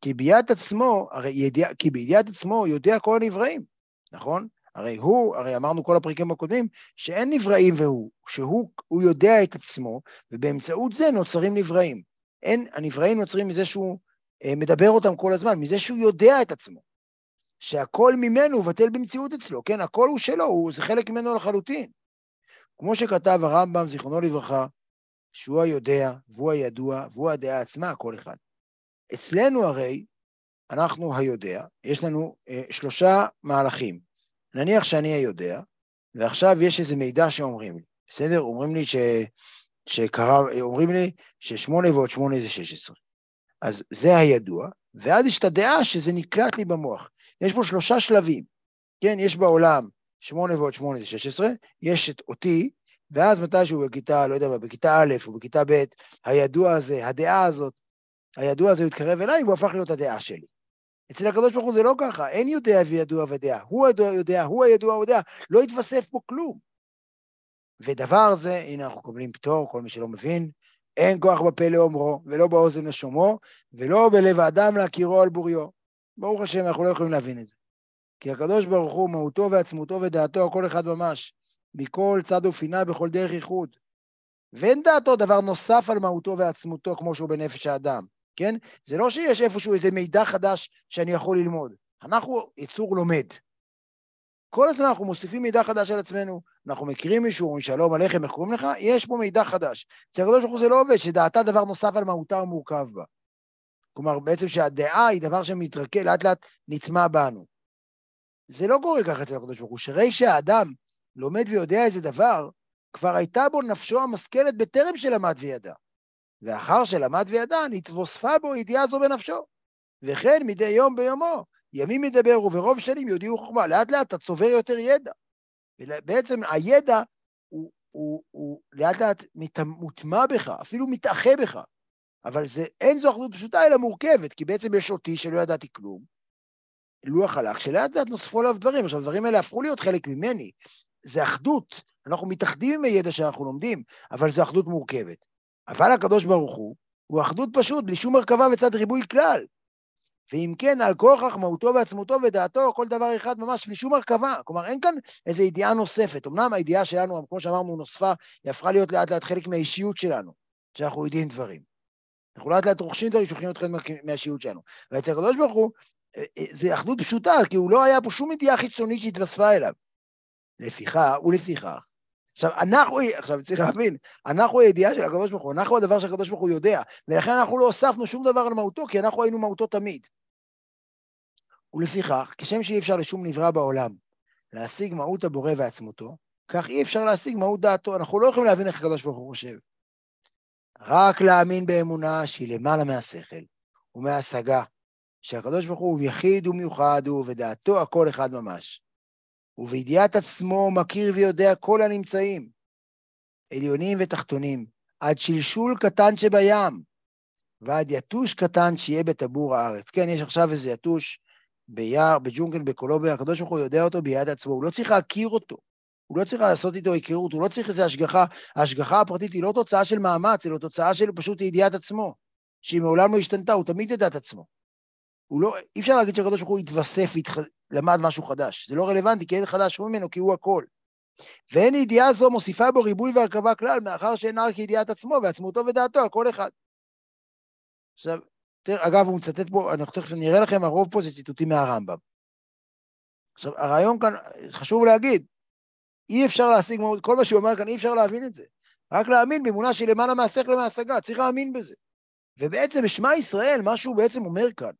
כי בידיעת עצמו, הרי ידיע, כי בידיעת עצמו יודע כל הנבראים, נכון? הרי הוא, הרי אמרנו כל הפרקים הקודמים, שאין נבראים והוא, שהוא יודע את עצמו, ובאמצעות זה נוצרים נבראים. אין, הנבראים נוצרים מזה שהוא אה, מדבר אותם כל הזמן, מזה שהוא יודע את עצמו, שהכל ממנו הוא בטל במציאות אצלו, כן? הכל הוא שלו, הוא, זה חלק ממנו לחלוטין. כמו שכתב הרמב"ם, זיכרונו לברכה, שהוא היודע, והוא הידוע, והוא הדעה עצמה, כל אחד. אצלנו הרי, אנחנו היודע, יש לנו אה, שלושה מהלכים. נניח שאני היודע, ועכשיו יש איזה מידע שאומרים לי, בסדר? אומרים לי ש... שקרה, אומרים לי ששמונה ועוד שמונה זה שש עשרה. אז זה הידוע, ואז יש את הדעה שזה נקלט לי במוח. יש פה שלושה שלבים, כן? יש בעולם שמונה ועוד שמונה זה שש עשרה, יש את אותי, ואז מתישהו בכיתה, לא יודע מה, בכיתה א' או בכיתה ב', הידוע הזה, הדעה הזאת, הידוע הזה מתקרב אליי והוא הפך להיות הדעה שלי. אצל הקדוש ברוך הוא זה לא ככה, אין יודע וידוע ודעה. הוא הידוע יודע, הוא הידוע ודעה, לא יתווסף פה כלום. ודבר זה, הנה אנחנו קובלים פטור, כל מי שלא מבין, אין כוח בפה לאומרו, ולא באוזן לשומרו, ולא בלב האדם להכירו על בוריו. ברוך השם, אנחנו לא יכולים להבין את זה. כי הקדוש ברוך הוא, מהותו ועצמותו ודעתו, הכל אחד ממש, מכל צד ופינה, בכל דרך ייחוד. ואין דעתו דבר נוסף על מהותו ועצמותו כמו שהוא בנפש האדם, כן? זה לא שיש איפשהו איזה מידע חדש שאני יכול ללמוד. אנחנו יצור לומד. כל הזמן אנחנו מוסיפים מידע חדש על עצמנו, אנחנו מכירים מישהו, אומרים שלום עליכם, איך קוראים לך? יש פה מידע חדש. אצל הקדוש ברוך הוא זה לא עובד, שדעתה דבר נוסף על מהותה ומורכב בה. כלומר, בעצם שהדעה היא דבר שמתרכז, לאט לאט נטמע בנו. זה לא קורה ככה אצל הקדוש ברוך הוא, שהרי שהאדם לומד ויודע איזה דבר, כבר הייתה בו נפשו המשכלת בטרם שלמד וידע. ואחר שלמד וידע, נתווספה בו ידיעה זו בנפשו. וכן מדי יום ביומו, ימים ידבר וברוב שנים יודיעו חוכמה. לאט לאט אתה צובר יותר ידע. ובעצם הידע הוא, הוא, הוא לאט לאט מוטמע בך, אפילו מתאחה בך. אבל זה, אין זו אחדות פשוטה, אלא מורכבת, כי בעצם יש אותי שלא ידעתי כלום, לוח הלך, שלאט לאט נוספו עליו דברים. עכשיו, הדברים האלה הפכו להיות חלק ממני. זה אחדות, אנחנו מתאחדים עם הידע שאנחנו לומדים, אבל זו אחדות מורכבת. אבל הקדוש ברוך הוא, הוא אחדות פשוט, בלי שום מרכבה וצד ריבוי כלל. ואם כן, על כוח חכמותו ועצמותו ודעתו, כל דבר אחד ממש בלי שום הרכבה. כלומר, אין כאן איזו ידיעה נוספת. אמנם הידיעה שלנו, כמו שאמרנו, נוספה, היא הפכה להיות לאט לאט חלק מהאישיות שלנו, שאנחנו יודעים דברים. אנחנו לאט לאט רוכשים דברים שהופכים להיות חלק מהאישיות שלנו. ואצל הקדוש ברוך הוא, אה, אה, זה אחדות פשוטה, כי הוא לא היה פה שום ידיעה חיצונית שהתווספה אליו. לפיכך, ולפיכך, עכשיו, אנחנו, עכשיו צריך להבין, אנחנו הידיעה של הקדוש ברוך הוא, אנחנו הדבר שהקדוש ברוך הוא יודע, ולכן אנחנו לא הוספנו שום דבר על מהותו, כי אנחנו היינו מהותו תמיד. ולפיכך, כשם שאי אפשר לשום נברא בעולם להשיג מהות הבורא ועצמותו, כך אי אפשר להשיג מהות דעתו. אנחנו לא יכולים להבין איך הקדוש ברוך הוא חושב. רק להאמין באמונה שהיא למעלה מהשכל ומההשגה, שהקדוש ברוך הוא יחיד ומיוחד הוא, ודעתו הכל אחד ממש. ובידיעת עצמו מכיר ויודע כל הנמצאים, עליונים ותחתונים, עד שלשול קטן שבים, ועד יתוש קטן שיהיה בטבור הארץ. כן, יש עכשיו איזה יתוש ביער, בג'ונגל, בקולומביה, הקדוש ברוך הוא יודע אותו ביד עצמו, הוא לא צריך להכיר אותו, הוא לא צריך לעשות איתו היכרות, הוא לא צריך איזו השגחה. ההשגחה הפרטית היא לא תוצאה של מאמץ, אלא תוצאה של פשוט ידיעת עצמו, שהיא מעולם לא השתנתה, הוא תמיד ידע את עצמו. הוא לא, אי אפשר להגיד שהקדוש ברוך הוא התווסף ולמד משהו חדש. זה לא רלוונטי, כי אין חדש ממנו, כי הוא הכל. ואין ידיעה זו מוסיפה בו ריבוי והרכבה כלל, מאחר שאין רק ידיעת עצמו ועצמותו ודעתו, הכל אחד. עכשיו, תראה, אגב, הוא מצטט פה, אנחנו תכף נראה לכם, הרוב פה זה ציטוטים מהרמב"ם. עכשיו, הרעיון כאן, חשוב להגיד, אי אפשר להשיג, כל מה שהוא אומר כאן, אי אפשר להבין את זה. רק להאמין באמונה שהיא למעלה מהשכל ומהשגה, צריך להאמין בזה. ובעצם בשמע ישראל, מה שהוא בעצם אומר כאן,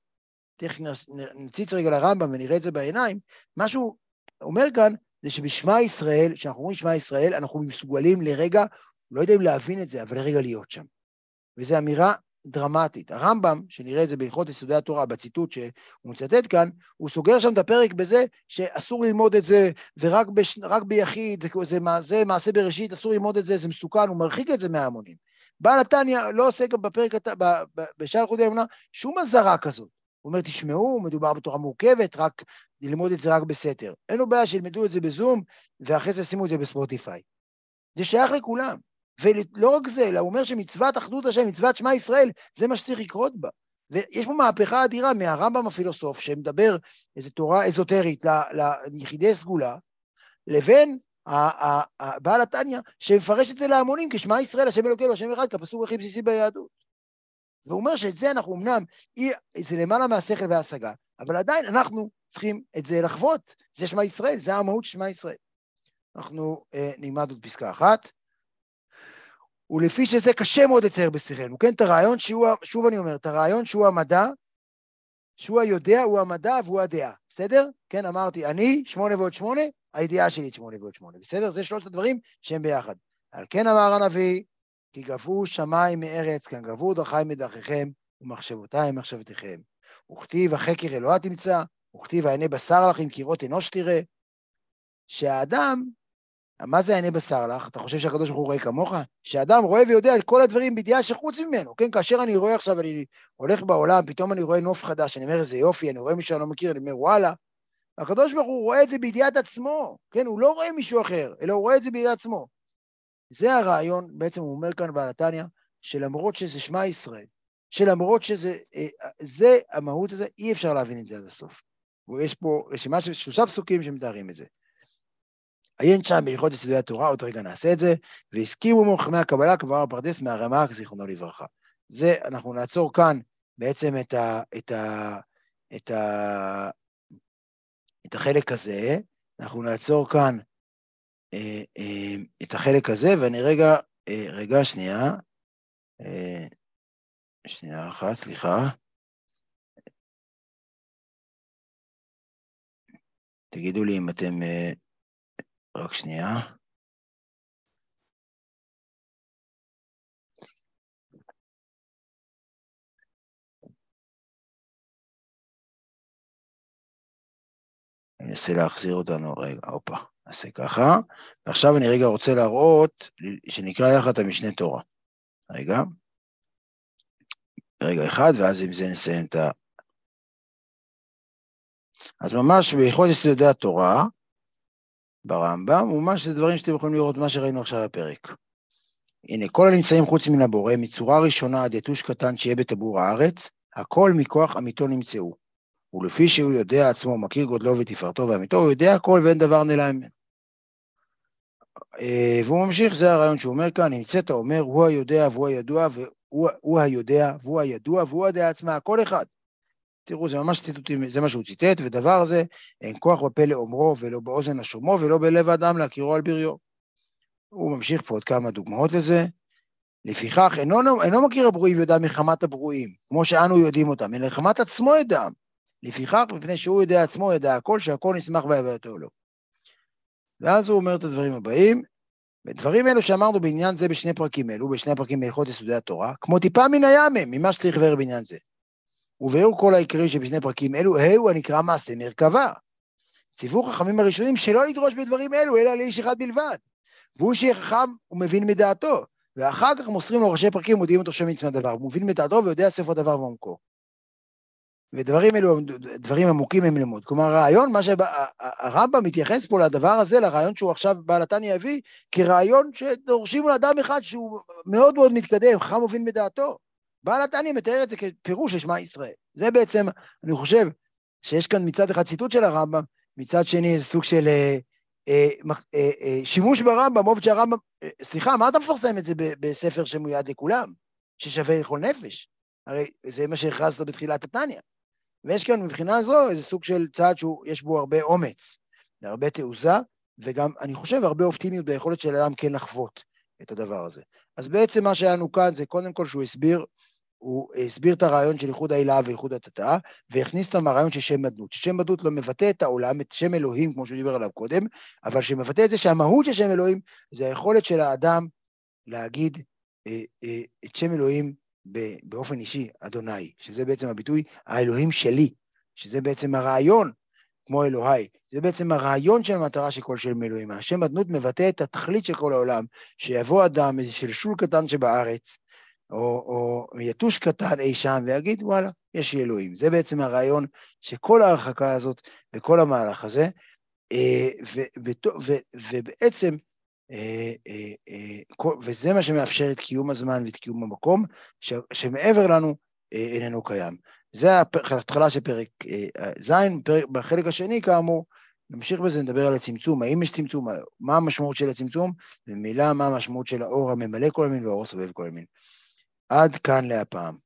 תכף נציץ רגע לרמב"ם ונראה את זה בעיניים, מה שהוא אומר כאן זה שבשמע ישראל, כשאנחנו אומרים שמע ישראל, אנחנו מסוגלים לרגע, לא יודע אם להבין את זה, אבל לרגע להיות שם. וזו אמירה דרמטית. הרמב"ם, שנראה את זה בהלכות יסודי התורה, בציטוט שהוא מצטט כאן, הוא סוגר שם את הפרק בזה שאסור ללמוד את זה, ורק בש... ביחיד, זה, זה מעשה בראשית, אסור ללמוד את זה, זה מסוכן, הוא מרחיק את זה מההמונים. בעל התניא לא עושה גם בפרק, בשאר חודי האמונה, שום אזהרה כזאת. הוא אומר, תשמעו, מדובר בתורה מורכבת, רק ללמוד את זה רק בסתר. אין לו בעיה שילמדו את זה בזום, ואחרי זה שימו את זה בספוטיפיי. זה שייך לכולם. ולא רק זה, אלא הוא אומר שמצוות אחדות השם, מצוות שמע ישראל, זה מה שצריך לקרות בה. ויש פה מהפכה אדירה מהרמב"ם הפילוסוף, שמדבר איזו תורה אזוטרית ליחידי סגולה, לבין בעל התניא, שמפרש את זה להמונים כשמע ישראל, השם אלוקינו, השם אחד, כפסוק הכי בסיסי ביהדות. והוא אומר שאת זה אנחנו אמנם, זה למעלה מהשכל וההשגה, אבל עדיין אנחנו צריכים את זה לחוות, זה שמע ישראל, זה המהות של שמע ישראל. אנחנו אה, נלמד עוד פסקה אחת. ולפי שזה קשה מאוד לצייר בשכלנו, כן? את הרעיון שהוא, שוב אני אומר, את הרעיון שהוא המדע, שהוא היודע, הוא המדע והוא הדעה, בסדר? כן, אמרתי, אני, שמונה ועוד שמונה, הידיעה שלי את שמונה ועוד שמונה, בסדר? זה שלושת הדברים שהם ביחד. על כן אמר הנביא, כי גבו שמיים מארץ, כאן גבו דרכי מדרכיכם, ומחשבותיי מחשבתיכם. וכתיב החקר אלוה תמצא, וכתיב העיני בשר לך אם קירות אנוש תראה. שהאדם מה זה עיני בשר לך? אתה חושב שהקדוש ברוך הוא רואה כמוך? שאדם רואה ויודע את כל הדברים בידיעה שחוץ ממנו, כן? כאשר אני רואה עכשיו, אני הולך בעולם, פתאום אני רואה נוף חדש, אני אומר, איזה יופי, אני רואה מישהו שאני לא מכיר, אני אומר, וואלה. הקדוש ברוך הוא רואה את זה בידיעת עצמו, כן? הוא לא רואה מישהו אחר, אלא הוא רואה את זה בידיעת עצמו. זה הרעיון, בעצם הוא אומר כאן בעל התניא, שלמרות שזה שמע ישראל, שלמרות שזה, אה, זה המהות הזה, אי אפשר להבין את זה עד הסוף. ויש פה רשימה של שלושה פסוקים שמתארים את זה. עיין שם בהלכות יסודי התורה, עוד רגע נעשה את זה, והסכימו מוחמי הקבלה כבר הפרדס מהרמ"ק, זיכרונו לברכה. זה, אנחנו נעצור כאן בעצם את, ה, את, ה, את, ה, את החלק הזה, אנחנו נעצור כאן אה, אה, אה, אה, את החלק הזה, ואני רגע, אה, רגע, שנייה, שנייה אחת, סליחה. תגידו לי אם אתם... רק שנייה. אני אנסה להחזיר אותנו, רגע, הופה. נעשה ככה. ועכשיו אני רגע רוצה להראות, שנקרא יחד את המשנה תורה. רגע. רגע אחד, ואז עם זה נסיים את ה... אז ממש בהלכות יסודי התורה, ברמב"ם, ממש זה דברים שאתם יכולים לראות מה שראינו עכשיו בפרק. הנה, כל הנמצאים חוץ מן הבורא, מצורה ראשונה עד יתוש קטן שיהיה בטבור הארץ, הכל מכוח אמיתו נמצאו. ולפי שהוא יודע עצמו, מכיר גודלו ותפארתו ואמיתו, הוא יודע הכל ואין דבר נעלם ממנו. אה, והוא ממשיך, זה הרעיון שהוא אומר כאן, נמצאת אומר, הוא היודע והוא הידוע, והוא היודע והוא הידוע והוא הדעה עצמה, כל אחד. תראו, זה ממש ציטוטים, זה מה שהוא ציטט, ודבר הזה, אין כוח בפה לאומרו ולא באוזן לשומעו ולא בלב האדם להכירו על בריו. הוא ממשיך פה עוד כמה דוגמאות לזה. לפיכך, אינו, אינו מכיר הברואים ויודע מחמת הברואים, כמו שאנו יודעים אותם, אלא מחמת עצמו ידעם. לפיכך, מפני שהוא יודע עצמו, ידע הכל, שהכל נשמח בהווייתו לו. ואז הוא אומר את הדברים הבאים, ודברים אלו שאמרנו בעניין זה בשני פרקים אלו, בשני הפרקים בהלכות יסודי התורה, כמו טיפה מן הים ממה שצריך לבאר בעניין זה. וביאור כל העיקרים שבשני פרקים אלו, הוא הנקרא מעשה מרכבה. ציוו חכמים הראשונים שלא לדרוש בדברים אלו, אלא לאיש אחד בלבד. והוא שיהיה חכם ומבין מדעתו, ואחר כך מוסרים לו ראשי פרקים ומודיעים אותו שם מצמא דבר, הוא מבין מדעתו ויודע ספר דבר ועומקו. ודברים אלו, דברים עמוקים הם ללמוד. כלומר, הרעיון, מה שהרמב"ם מתייחס פה לדבר הזה, לרעיון שהוא עכשיו בעל התניא הביא, כרעיון שדורשים לאדם אחד שהוא מאוד מאוד מתקדם, חכם ומבין מדעתו. בעל התניא מתאר את זה כפירוש לשמע ישראל. זה בעצם, אני חושב, שיש כאן מצד אחד ציטוט של הרמב"ם, מצד שני איזה סוג של אה, אה, אה, אה, שימוש ברמב"ם, עובד שהרמב"ם, אה, סליחה, מה אתה מפרסם את זה בספר שמיועד לכולם, ששווה לכל נפש? הרי זה מה שהכרזת בתחילת התניא. ויש כאן מבחינה זו איזה סוג של צעד שיש בו הרבה אומץ, הרבה תעוזה, וגם, אני חושב, הרבה אופטימיות ביכולת של אדם כן לחוות את הדבר הזה. אז בעצם מה שהיה לנו כאן זה קודם כל שהוא הסביר הוא הסביר את הרעיון של איחוד העילה ואיחוד התתאה, והכניס אותם הרעיון של שם מדות. ששם מדות לא מבטא את העולם, את שם אלוהים, כמו שהוא דיבר עליו קודם, אבל שמבטא את זה שהמהות של שם אלוהים זה היכולת של האדם להגיד אה, אה, את שם אלוהים באופן אישי, אדוני, שזה בעצם הביטוי האלוהים שלי, שזה בעצם הרעיון, כמו אלוהי. זה בעצם הרעיון של המטרה של כל שם אלוהים. השם אדנות מבטא את התכלית של כל העולם, שיבוא אדם, איזה שלשול קטן שבארץ, או, או יתוש קטן אי שם ויגיד, וואלה, יש לי אלוהים. זה בעצם הרעיון שכל ההרחקה הזאת וכל המהלך הזה, אה, ו, ו, ו, ובעצם, וזה מה שמאפשר את קיום הזמן ואת קיום המקום, שמעבר לנו איננו קיים. זה ההתחלה של פרק ז', בחלק השני, כאמור, נמשיך בזה, נדבר על הצמצום, האם יש צמצום, מה המשמעות של הצמצום, וממילא מה המשמעות של האור הממלא כל המין והאור סובב כל המין. עד כאן להפעם.